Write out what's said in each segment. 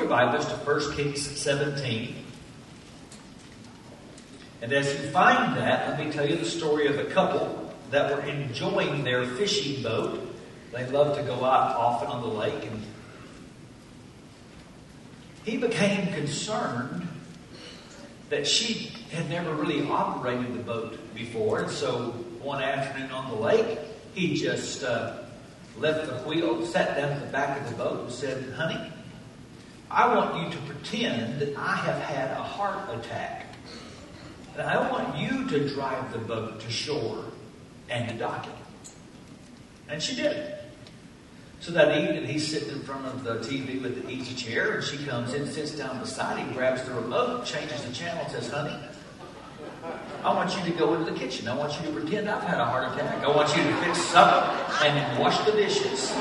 your Bibles to 1 Kings 17. And as you find that, let me tell you the story of a couple that were enjoying their fishing boat. They love to go out often on the lake. And he became concerned that she had never really operated the boat before. And so one afternoon on the lake, he just uh, left the wheel, sat down at the back of the boat, and said, Honey, I want you to pretend that I have had a heart attack. And I want you to drive the boat to shore and to dock it. And she did. So that evening, he's sitting in front of the TV with the easy chair, and she comes in, sits down beside him, grabs the remote, changes the channel, says, Honey, I want you to go into the kitchen. I want you to pretend I've had a heart attack. I want you to fix supper and wash the dishes.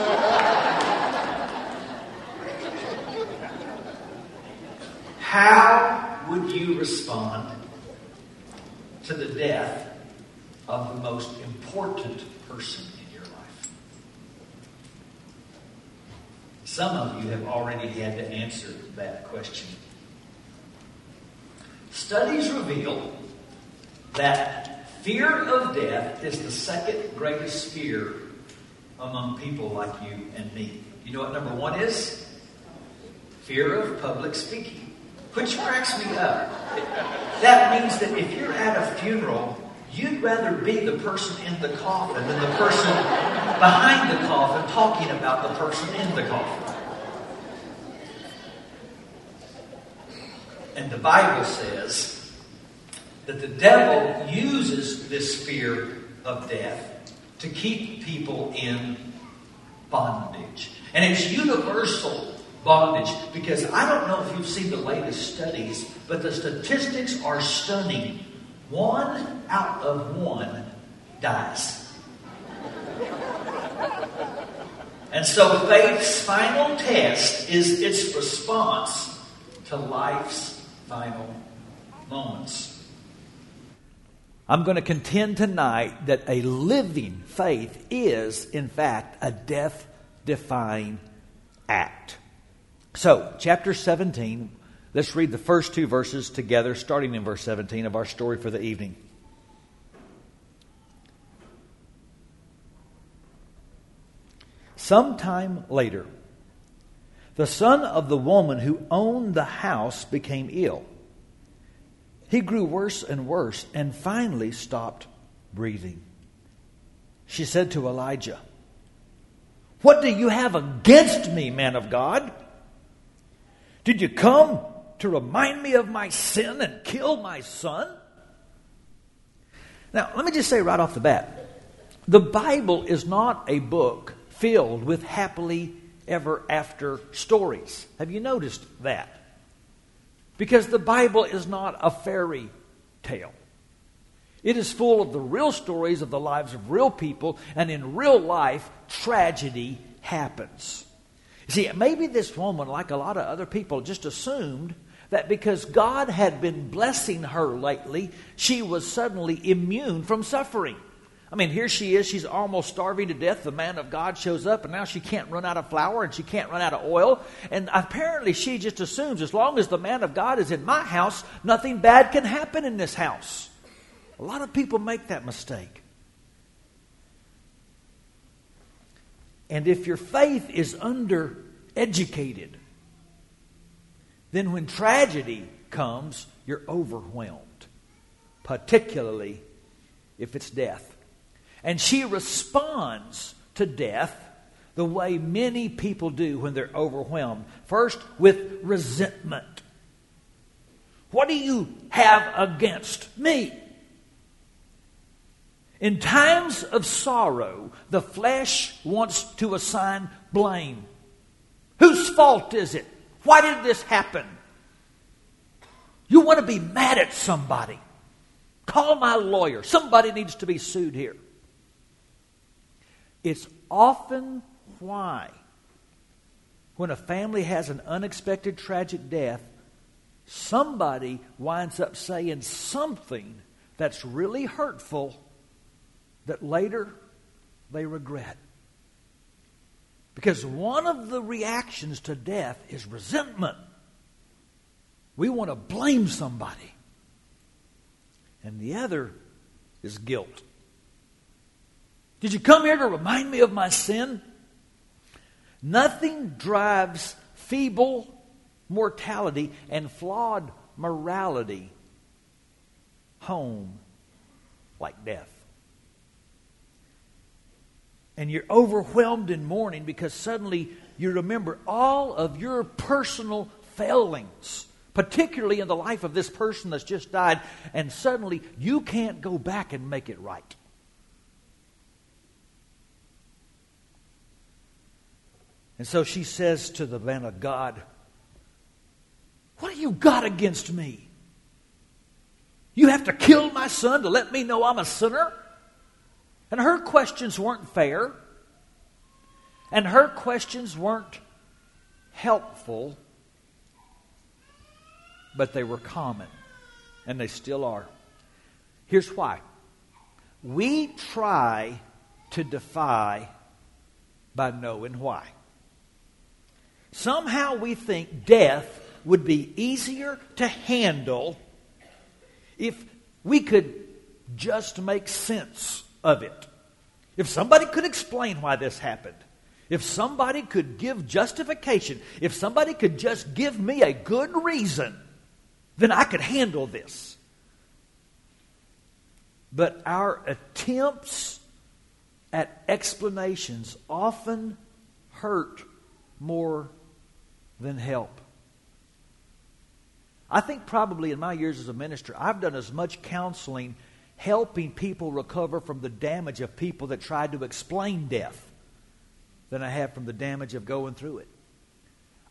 How would you respond to the death of the most important person in your life? Some of you have already had to answer that question. Studies reveal that fear of death is the second greatest fear among people like you and me. You know what number one is? Fear of public speaking, which cracks me up. That means that if you're at a funeral, you'd rather be the person in the coffin than the person behind the coffin talking about the person in the coffin. And the Bible says that the devil uses this fear of death to keep people in bondage. And it's universal bondage because I don't know if you've seen the latest studies, but the statistics are stunning. One out of one dies. And so faith's final test is its response to life's final moments. I'm going to contend tonight that a living faith is, in fact, a death defying act. So, chapter 17, let's read the first two verses together, starting in verse 17 of our story for the evening. Sometime later, the son of the woman who owned the house became ill he grew worse and worse and finally stopped breathing. She said to Elijah, What do you have against me, man of God? Did you come to remind me of my sin and kill my son? Now, let me just say right off the bat the Bible is not a book filled with happily ever after stories. Have you noticed that? Because the Bible is not a fairy tale. It is full of the real stories of the lives of real people, and in real life, tragedy happens. See, maybe this woman, like a lot of other people, just assumed that because God had been blessing her lately, she was suddenly immune from suffering. I mean, here she is. She's almost starving to death. The man of God shows up, and now she can't run out of flour and she can't run out of oil. And apparently, she just assumes as long as the man of God is in my house, nothing bad can happen in this house. A lot of people make that mistake. And if your faith is undereducated, then when tragedy comes, you're overwhelmed, particularly if it's death. And she responds to death the way many people do when they're overwhelmed. First, with resentment. What do you have against me? In times of sorrow, the flesh wants to assign blame. Whose fault is it? Why did this happen? You want to be mad at somebody. Call my lawyer. Somebody needs to be sued here. It's often why, when a family has an unexpected tragic death, somebody winds up saying something that's really hurtful that later they regret. Because one of the reactions to death is resentment. We want to blame somebody. And the other is guilt. Did you come here to remind me of my sin? Nothing drives feeble mortality and flawed morality home like death. And you're overwhelmed in mourning because suddenly you remember all of your personal failings, particularly in the life of this person that's just died, and suddenly you can't go back and make it right. And so she says to the man of God, What have you got against me? You have to kill my son to let me know I'm a sinner? And her questions weren't fair. And her questions weren't helpful, but they were common. And they still are. Here's why we try to defy by knowing why. Somehow we think death would be easier to handle if we could just make sense of it. If somebody could explain why this happened, if somebody could give justification, if somebody could just give me a good reason, then I could handle this. But our attempts at explanations often hurt more than help. I think probably in my years as a minister, I've done as much counseling helping people recover from the damage of people that tried to explain death than I have from the damage of going through it.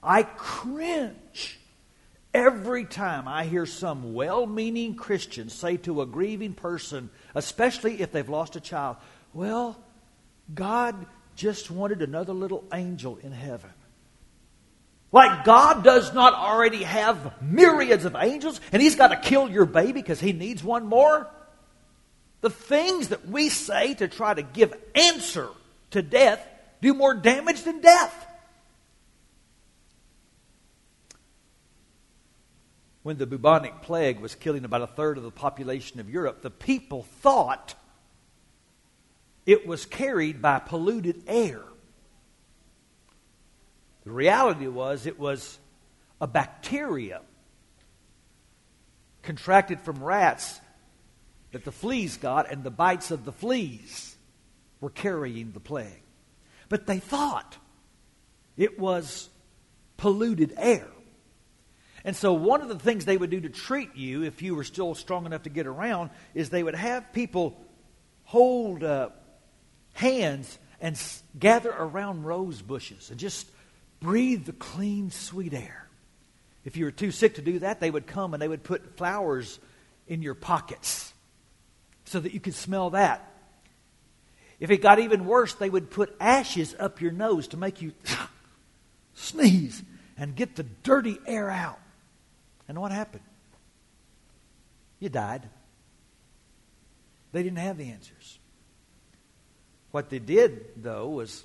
I cringe every time I hear some well meaning Christian say to a grieving person, especially if they've lost a child, Well, God just wanted another little angel in heaven. Like God does not already have myriads of angels and He's got to kill your baby because He needs one more? The things that we say to try to give answer to death do more damage than death. When the bubonic plague was killing about a third of the population of Europe, the people thought it was carried by polluted air. The reality was it was a bacteria contracted from rats that the fleas got, and the bites of the fleas were carrying the plague. But they thought it was polluted air. And so, one of the things they would do to treat you, if you were still strong enough to get around, is they would have people hold uh, hands and gather around rose bushes and just breathe the clean, sweet air. If you were too sick to do that, they would come and they would put flowers in your pockets so that you could smell that. If it got even worse, they would put ashes up your nose to make you sneeze and get the dirty air out. And what happened? You died. They didn't have the answers. What they did, though, was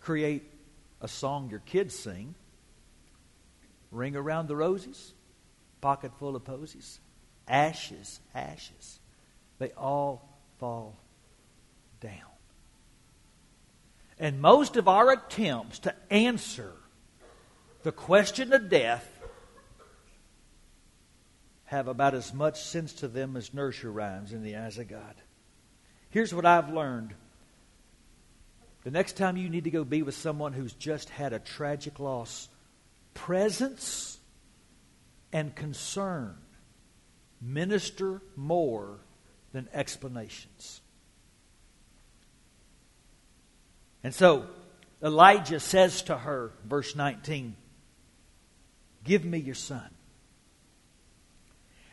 create a song your kids sing Ring around the roses, pocket full of posies, ashes, ashes. They all fall down. And most of our attempts to answer the question of death have about as much sense to them as nursery rhymes in the eyes of God. Here's what I've learned the next time you need to go be with someone who's just had a tragic loss, presence and concern minister more than explanations. And so Elijah says to her, verse 19, Give me your son.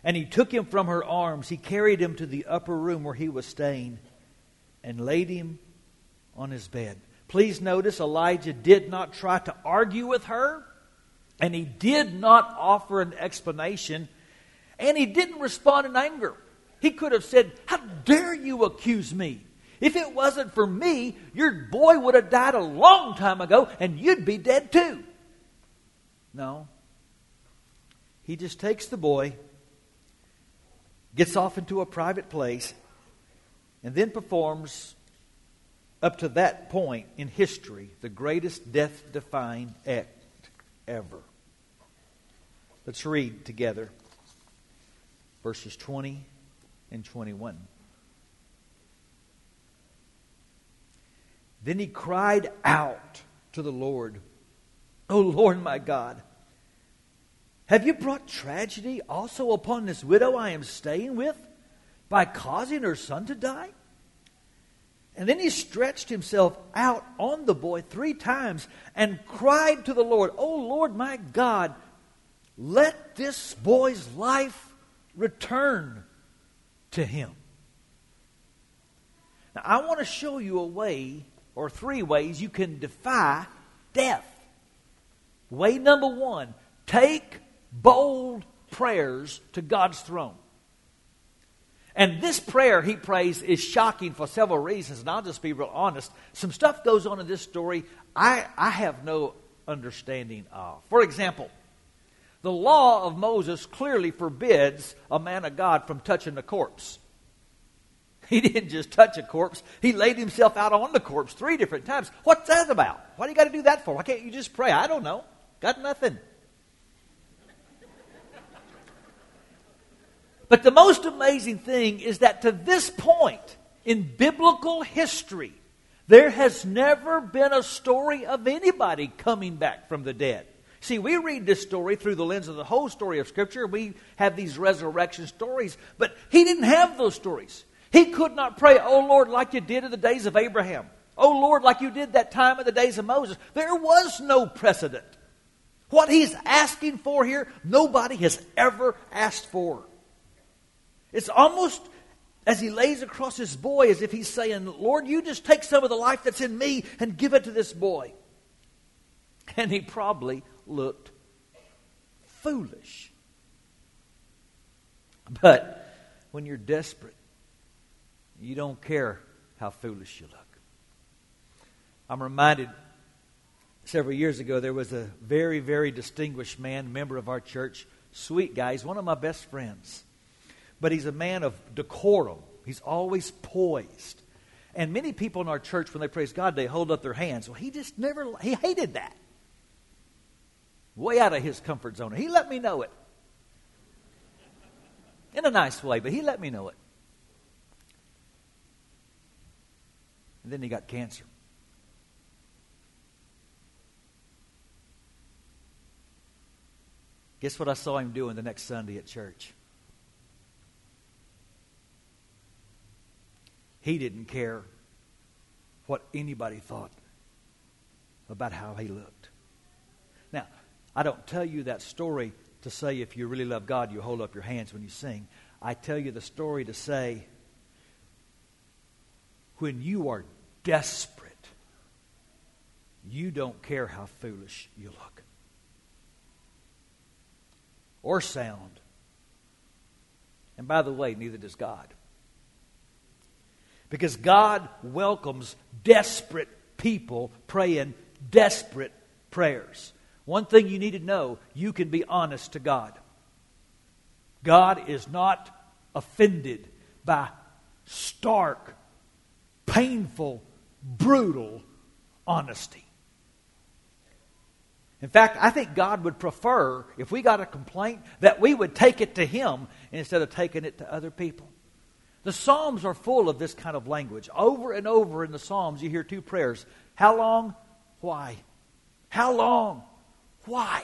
And he took him from her arms. He carried him to the upper room where he was staying and laid him on his bed. Please notice Elijah did not try to argue with her, and he did not offer an explanation, and he didn't respond in anger. He could have said, How dare you accuse me? If it wasn't for me, your boy would have died a long time ago and you'd be dead too. No. He just takes the boy, gets off into a private place, and then performs, up to that point in history, the greatest death defying act ever. Let's read together verses 20 and 21. Then he cried out to the Lord, O Lord my God, have you brought tragedy also upon this widow I am staying with by causing her son to die? And then he stretched himself out on the boy three times and cried to the Lord, O Lord my God, let this boy's life return to him. Now, I want to show you a way, or three ways, you can defy death. Way number one take bold prayers to God's throne. And this prayer he prays is shocking for several reasons, and I'll just be real honest. Some stuff goes on in this story I, I have no understanding of. For example, the law of Moses clearly forbids a man of God from touching a corpse. He didn't just touch a corpse, he laid himself out on the corpse three different times. What's that about? Why do you got to do that for? Why can't you just pray? I don't know. Got nothing. But the most amazing thing is that to this point in biblical history, there has never been a story of anybody coming back from the dead. See, we read this story through the lens of the whole story of Scripture. We have these resurrection stories, but he didn't have those stories. He could not pray, Oh Lord, like you did in the days of Abraham. Oh Lord, like you did that time in the days of Moses. There was no precedent. What he's asking for here, nobody has ever asked for. It's almost as he lays across his boy as if he's saying, Lord, you just take some of the life that's in me and give it to this boy. And he probably looked foolish. But when you're desperate, you don't care how foolish you look. I'm reminded several years ago there was a very, very distinguished man, member of our church, sweet guy. He's one of my best friends. But he's a man of decorum. He's always poised. And many people in our church, when they praise God, they hold up their hands. Well, he just never, he hated that way out of his comfort zone. He let me know it. In a nice way, but he let me know it. And then he got cancer. Guess what I saw him doing the next Sunday at church? He didn't care what anybody thought about how he looked. I don't tell you that story to say if you really love God, you hold up your hands when you sing. I tell you the story to say when you are desperate, you don't care how foolish you look or sound. And by the way, neither does God. Because God welcomes desperate people praying desperate prayers. One thing you need to know you can be honest to God. God is not offended by stark, painful, brutal honesty. In fact, I think God would prefer, if we got a complaint, that we would take it to Him instead of taking it to other people. The Psalms are full of this kind of language. Over and over in the Psalms, you hear two prayers How long? Why? How long? Why?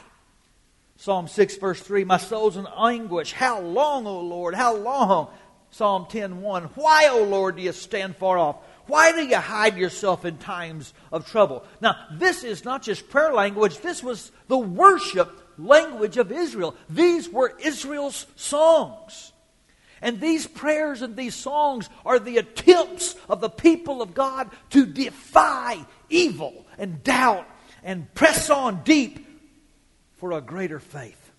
Psalm 6, verse 3 My soul's in anguish. How long, O Lord? How long? Psalm 10, 1 Why, O Lord, do you stand far off? Why do you hide yourself in times of trouble? Now, this is not just prayer language, this was the worship language of Israel. These were Israel's songs. And these prayers and these songs are the attempts of the people of God to defy evil and doubt and press on deep for a greater faith.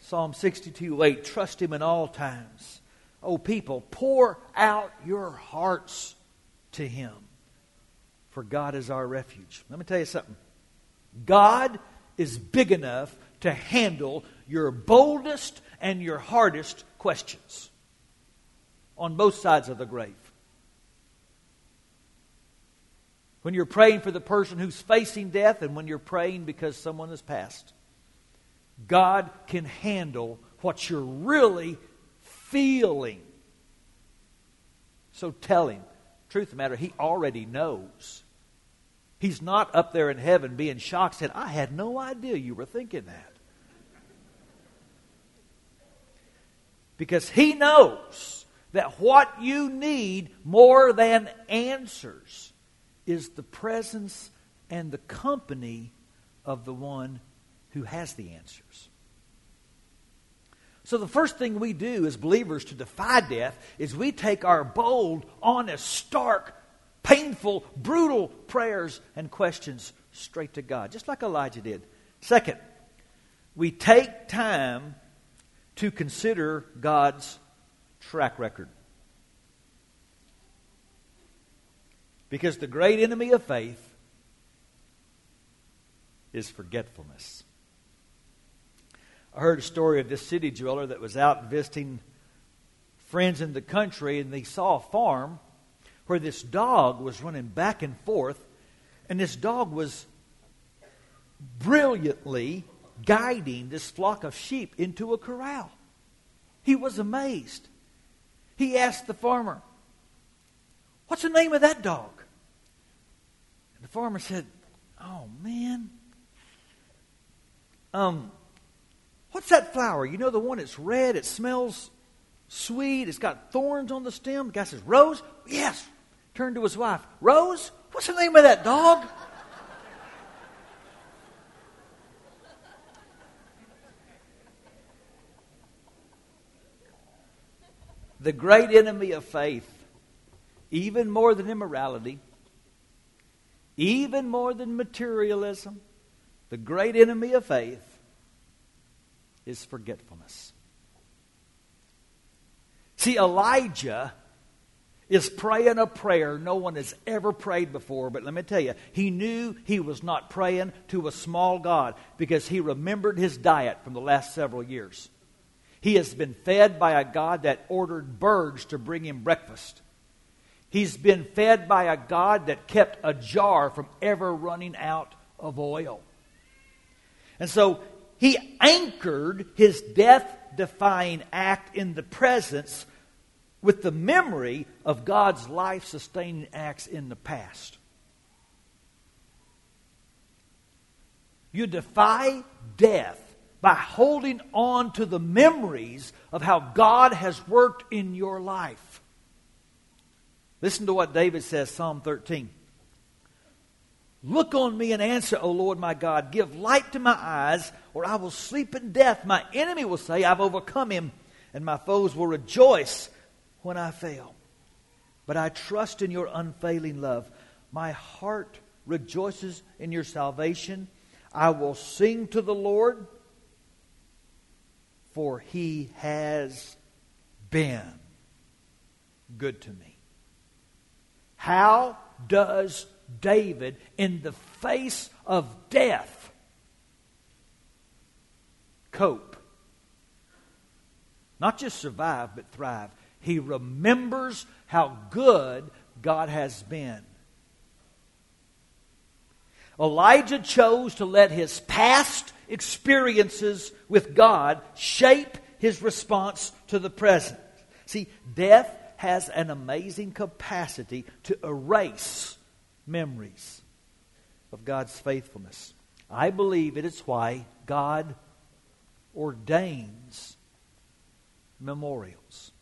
Psalm 62 8, trust him in all times. Oh, people, pour out your hearts to Him. For God is our refuge. Let me tell you something. God is big enough to handle your boldest and your hardest questions on both sides of the grave. When you're praying for the person who's facing death and when you're praying because someone has passed, God can handle what you're really feeling. So tell him. Truth of the matter, he already knows. He's not up there in heaven being shocked, said, I had no idea you were thinking that. Because he knows that what you need more than answers is the presence and the company of the one who has the answers. So, the first thing we do as believers to defy death is we take our bold, honest, stark, painful, brutal prayers and questions straight to God, just like Elijah did. Second, we take time to consider God's track record. Because the great enemy of faith is forgetfulness. I heard a story of this city dweller that was out visiting friends in the country, and they saw a farm where this dog was running back and forth, and this dog was brilliantly guiding this flock of sheep into a corral. He was amazed. He asked the farmer, What's the name of that dog? And the farmer said, Oh, man. Um, What's that flower? You know the one that's red, it smells sweet, it's got thorns on the stem. The guy says, Rose? Yes. Turned to his wife, Rose? What's the name of that dog? the great enemy of faith, even more than immorality, even more than materialism, the great enemy of faith is forgetfulness. See, Elijah is praying a prayer no one has ever prayed before, but let me tell you, he knew he was not praying to a small God because he remembered his diet from the last several years. He has been fed by a God that ordered birds to bring him breakfast. He's been fed by a God that kept a jar from ever running out of oil. And so he anchored his death defying act in the presence with the memory of God's life sustaining acts in the past. You defy death by holding on to the memories of how God has worked in your life. Listen to what David says, Psalm 13. Look on me and answer, O Lord my God. Give light to my eyes, or I will sleep in death. My enemy will say, I've overcome him, and my foes will rejoice when I fail. But I trust in your unfailing love. My heart rejoices in your salvation. I will sing to the Lord, for he has been good to me. How does David in the face of death cope. Not just survive, but thrive. He remembers how good God has been. Elijah chose to let his past experiences with God shape his response to the present. See, death has an amazing capacity to erase memories of God's faithfulness. I believe it is why God ordains memorials.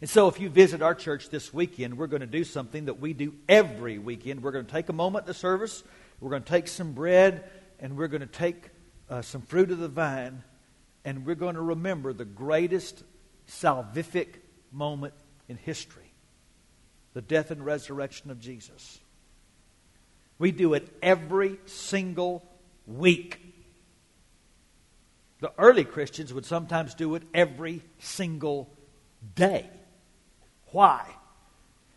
And so, if you visit our church this weekend, we're going to do something that we do every weekend. We're going to take a moment to service, we're going to take some bread, and we're going to take uh, some fruit of the vine, and we're going to remember the greatest salvific moment in history the death and resurrection of Jesus. We do it every single week. The early Christians would sometimes do it every single day. Why?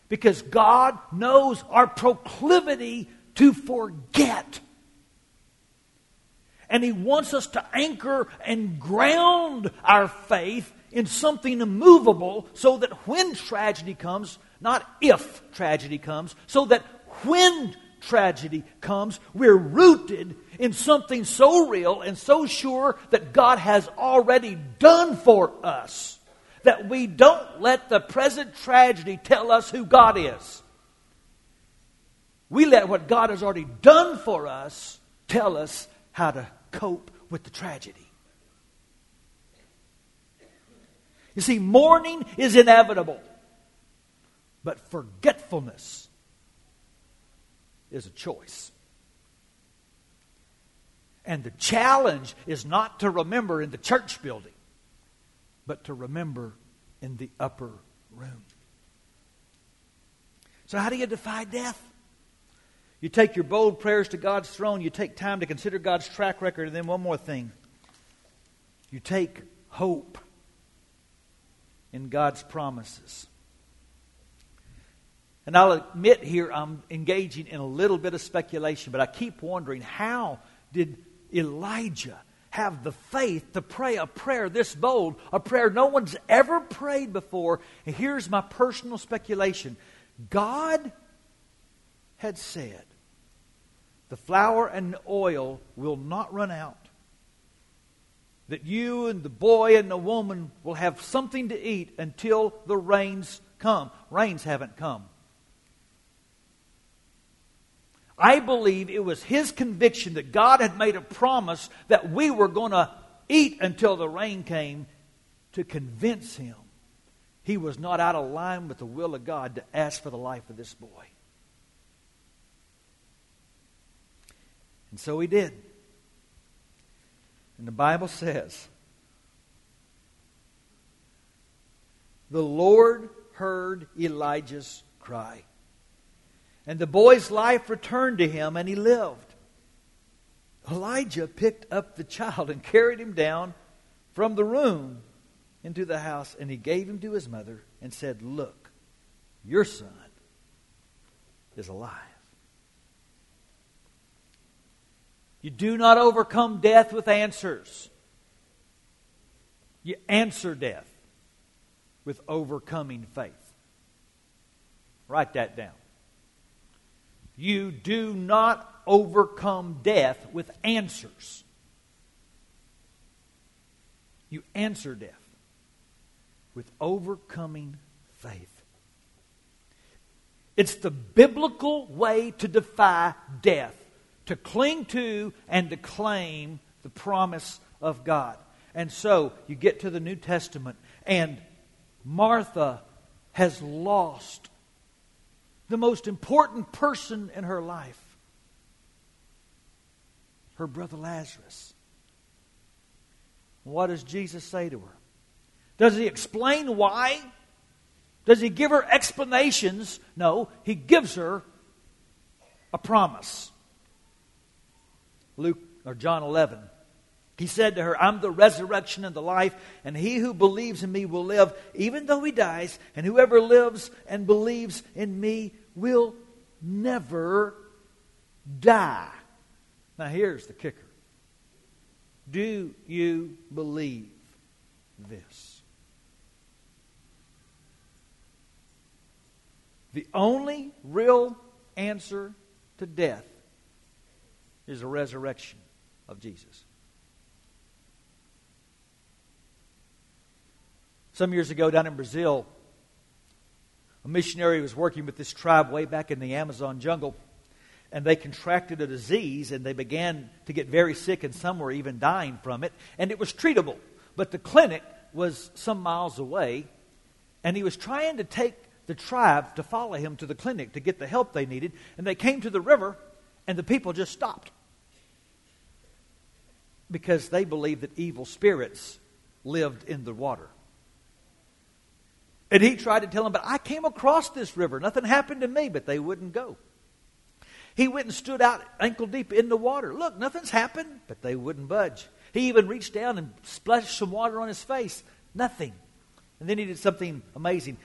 Because God knows our proclivity to forget. And He wants us to anchor and ground our faith in something immovable so that when tragedy comes, not if tragedy comes, so that when tragedy comes, we're rooted in something so real and so sure that God has already done for us that we don't let the present tragedy tell us who God is. We let what God has already done for us tell us how to cope with the tragedy. You see, mourning is inevitable, but forgetfulness is a choice. And the challenge is not to remember in the church building but to remember in the upper room. So, how do you defy death? You take your bold prayers to God's throne, you take time to consider God's track record, and then one more thing you take hope in God's promises. And I'll admit here I'm engaging in a little bit of speculation, but I keep wondering how did Elijah have the faith to pray a prayer this bold, a prayer no one's ever prayed before. And here's my personal speculation God had said, the flour and oil will not run out. That you and the boy and the woman will have something to eat until the rains come. Rains haven't come. I believe it was his conviction that God had made a promise that we were going to eat until the rain came to convince him he was not out of line with the will of God to ask for the life of this boy. And so he did. And the Bible says, The Lord heard Elijah's cry. And the boy's life returned to him, and he lived. Elijah picked up the child and carried him down from the room into the house, and he gave him to his mother and said, Look, your son is alive. You do not overcome death with answers. You answer death with overcoming faith. Write that down. You do not overcome death with answers. You answer death with overcoming faith. It's the biblical way to defy death, to cling to and to claim the promise of God. And so you get to the New Testament, and Martha has lost the most important person in her life her brother Lazarus. What does Jesus say to her? Does he explain why? Does he give her explanations? No, he gives her a promise. Luke or John 11. He said to her, I'm the resurrection and the life, and he who believes in me will live even though he dies, and whoever lives and believes in me will never die. Now, here's the kicker Do you believe this? The only real answer to death is the resurrection of Jesus. Some years ago, down in Brazil, a missionary was working with this tribe way back in the Amazon jungle, and they contracted a disease and they began to get very sick, and some were even dying from it. And it was treatable, but the clinic was some miles away, and he was trying to take the tribe to follow him to the clinic to get the help they needed. And they came to the river, and the people just stopped because they believed that evil spirits lived in the water. And he tried to tell them, but I came across this river. Nothing happened to me, but they wouldn't go. He went and stood out ankle deep in the water. Look, nothing's happened, but they wouldn't budge. He even reached down and splashed some water on his face. Nothing. And then he did something amazing.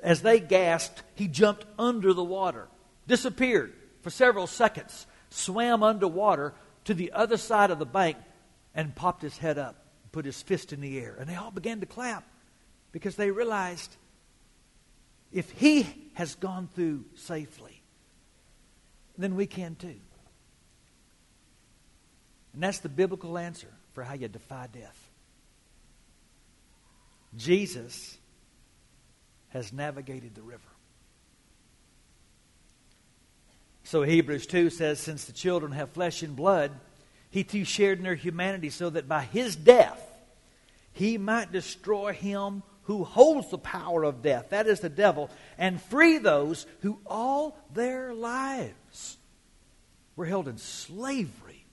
as they gasped, he jumped under the water, disappeared for several seconds, swam underwater to the other side of the bank, and popped his head up, put his fist in the air. And they all began to clap because they realized if he has gone through safely, then we can too. And that's the biblical answer for how you defy death. Jesus has navigated the river. So Hebrews 2 says, Since the children have flesh and blood, he too shared in their humanity, so that by his death he might destroy him who holds the power of death, that is the devil, and free those who all their lives were held in slavery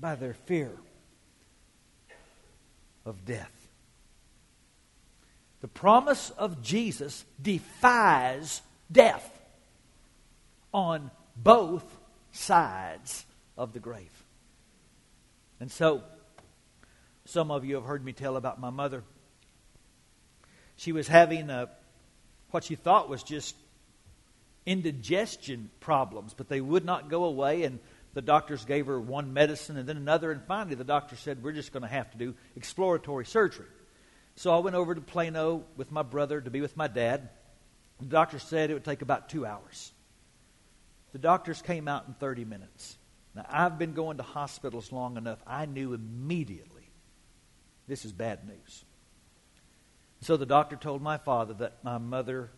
by their fear of death. The promise of Jesus defies death on both sides of the grave. And so, some of you have heard me tell about my mother. She was having a, what she thought was just indigestion problems, but they would not go away. And the doctors gave her one medicine and then another. And finally, the doctor said, We're just going to have to do exploratory surgery. So I went over to Plano with my brother to be with my dad. The doctor said it would take about two hours. The doctors came out in 30 minutes. Now, I've been going to hospitals long enough. I knew immediately this is bad news. So the doctor told my father that my mother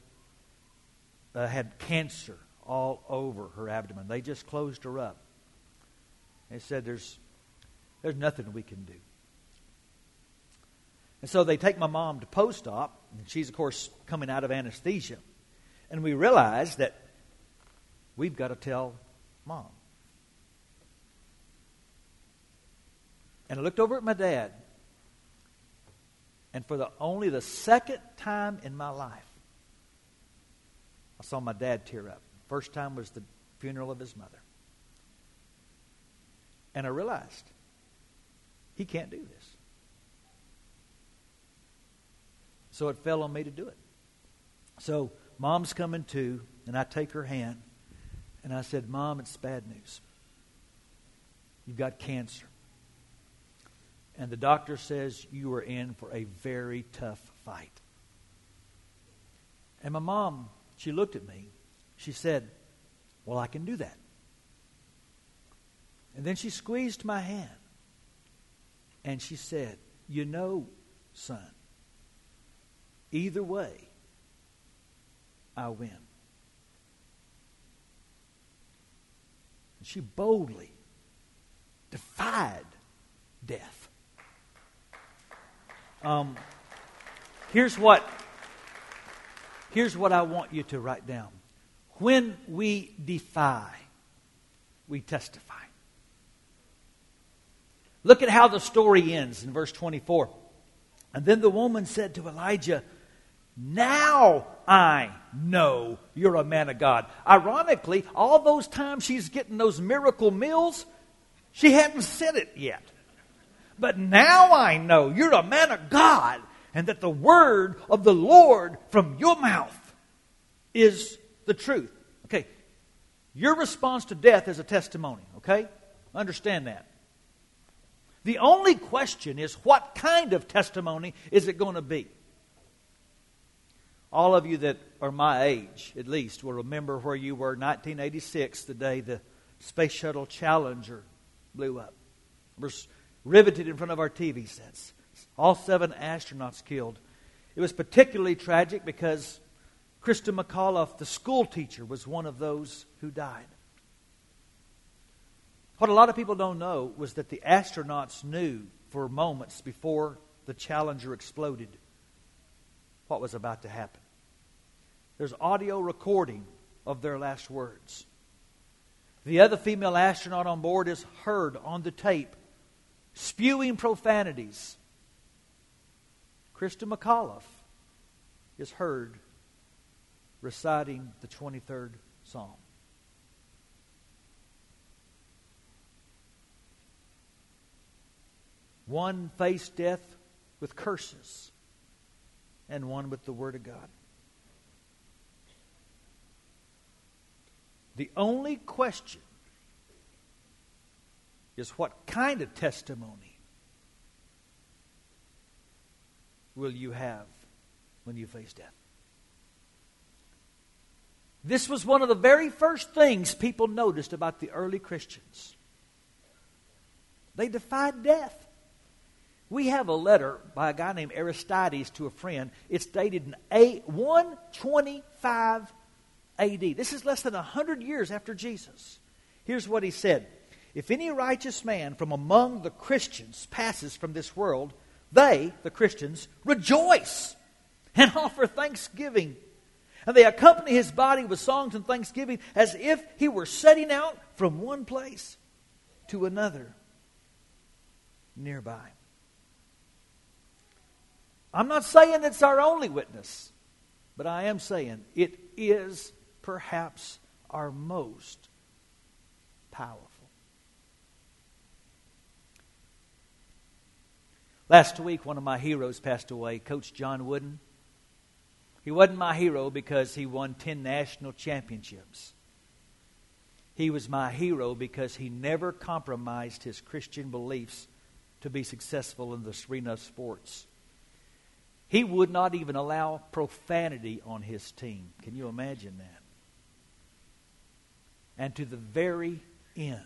uh, had cancer all over her abdomen. They just closed her up. They said, There's, there's nothing we can do. And so they take my mom to post op, and she's, of course, coming out of anesthesia. And we realize that we've got to tell mom. And I looked over at my dad, and for the only the second time in my life, I saw my dad tear up. First time was the funeral of his mother. And I realized he can't do this. So it fell on me to do it. So mom's coming to, and I take her hand, and I said, Mom, it's bad news. You've got cancer. And the doctor says you are in for a very tough fight. And my mom, she looked at me. She said, Well, I can do that. And then she squeezed my hand. And she said, You know, son, Either way, I win. And she boldly defied death. Um, here's what here's what I want you to write down. When we defy, we testify. Look at how the story ends in verse 24. And then the woman said to Elijah, now I know you're a man of God. Ironically, all those times she's getting those miracle meals, she hadn't said it yet. But now I know you're a man of God and that the word of the Lord from your mouth is the truth. Okay, your response to death is a testimony, okay? Understand that. The only question is what kind of testimony is it going to be? All of you that are my age, at least, will remember where you were 1986, the day the Space Shuttle Challenger blew up. Was riveted in front of our TV sets. All seven astronauts killed. It was particularly tragic because Christa McAuliffe, the school teacher, was one of those who died. What a lot of people don't know was that the astronauts knew for moments before the Challenger exploded what was about to happen. There's audio recording of their last words. The other female astronaut on board is heard on the tape spewing profanities. Christa McAuliffe is heard reciting the 23rd Psalm. One faced death with curses, and one with the Word of God. The only question is what kind of testimony will you have when you face death? This was one of the very first things people noticed about the early Christians. They defied death. We have a letter by a guy named Aristides to a friend. It's dated in 125 AD. This is less than 100 years after Jesus. Here's what he said If any righteous man from among the Christians passes from this world, they, the Christians, rejoice and offer thanksgiving. And they accompany his body with songs and thanksgiving as if he were setting out from one place to another nearby. I'm not saying it's our only witness, but I am saying it is perhaps our most powerful. Last week, one of my heroes passed away, Coach John Wooden. He wasn't my hero because he won 10 national championships. He was my hero because he never compromised his Christian beliefs to be successful in the arena of sports. He would not even allow profanity on his team. Can you imagine that? And to the very end,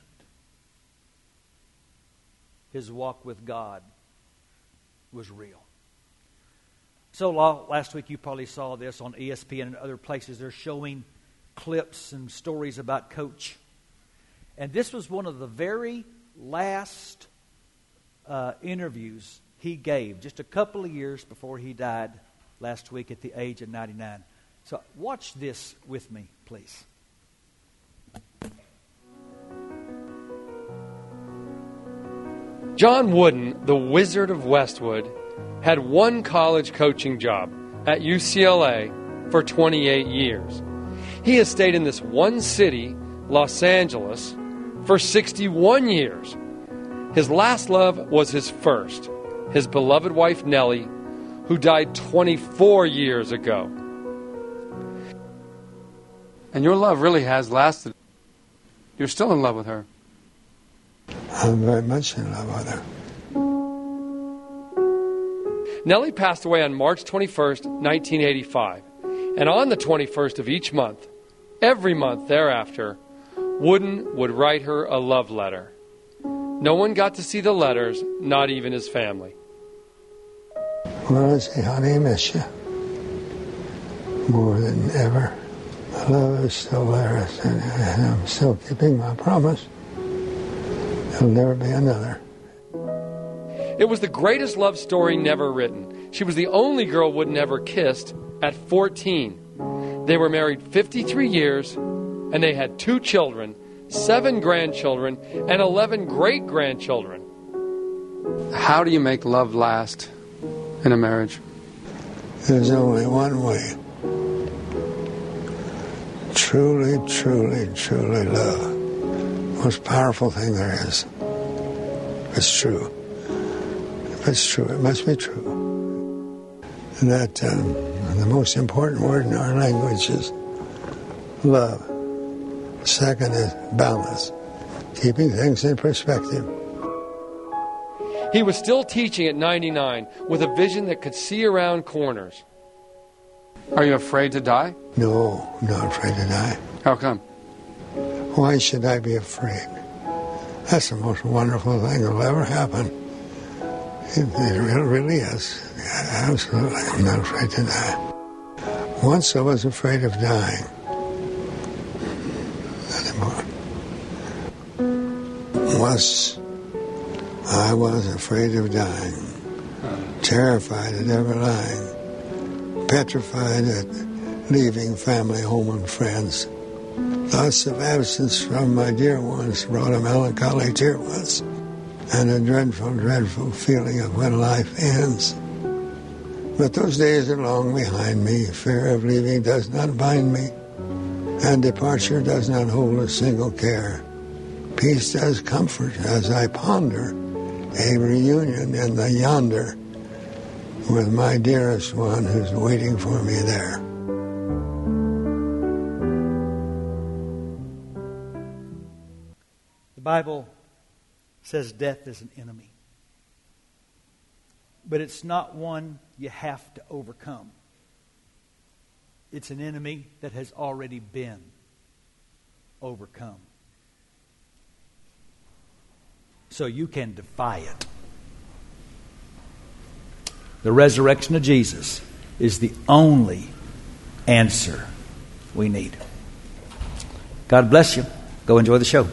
his walk with God was real. So last week you probably saw this on ESPN and other places. They're showing clips and stories about Coach. And this was one of the very last uh, interviews he gave just a couple of years before he died last week at the age of 99. So watch this with me, please. John Wooden, the Wizard of Westwood, had one college coaching job at UCLA for 28 years. He has stayed in this one city, Los Angeles, for 61 years. His last love was his first, his beloved wife Nellie, who died 24 years ago. And your love really has lasted. You're still in love with her. I'm very much in love with her. Nellie passed away on March 21st, 1985. And on the 21st of each month, every month thereafter, Wooden would write her a love letter. No one got to see the letters, not even his family. Well, I say, honey, I miss you more than ever. The love is still there, and I'm still keeping my promise. There'll never be another. It was the greatest love story never written. She was the only girl Wooden ever kissed at 14. They were married 53 years, and they had two children, seven grandchildren, and 11 great grandchildren. How do you make love last in a marriage? There's only one way. Truly, truly, truly love most powerful thing there is. It's true. If it's true, it must be true. And That um, the most important word in our language is love. Second is balance, keeping things in perspective. He was still teaching at 99 with a vision that could see around corners. Are you afraid to die? No, I'm not afraid to die. How come? Why should I be afraid? That's the most wonderful thing that'll ever happen. It, it really is. Absolutely. I'm not afraid to die. Once I was afraid of dying. Not anymore. Once I was afraid of dying. Terrified at ever lying. Petrified at leaving family, home, and friends Thoughts of absence from my dear ones brought a melancholy tear once, and a dreadful, dreadful feeling of when life ends. But those days are long behind me. Fear of leaving does not bind me, and departure does not hold a single care. Peace does comfort as I ponder a reunion in the yonder with my dearest one who's waiting for me there. The Bible says death is an enemy. But it's not one you have to overcome. It's an enemy that has already been overcome. So you can defy it. The resurrection of Jesus is the only answer we need. God bless you. Go enjoy the show.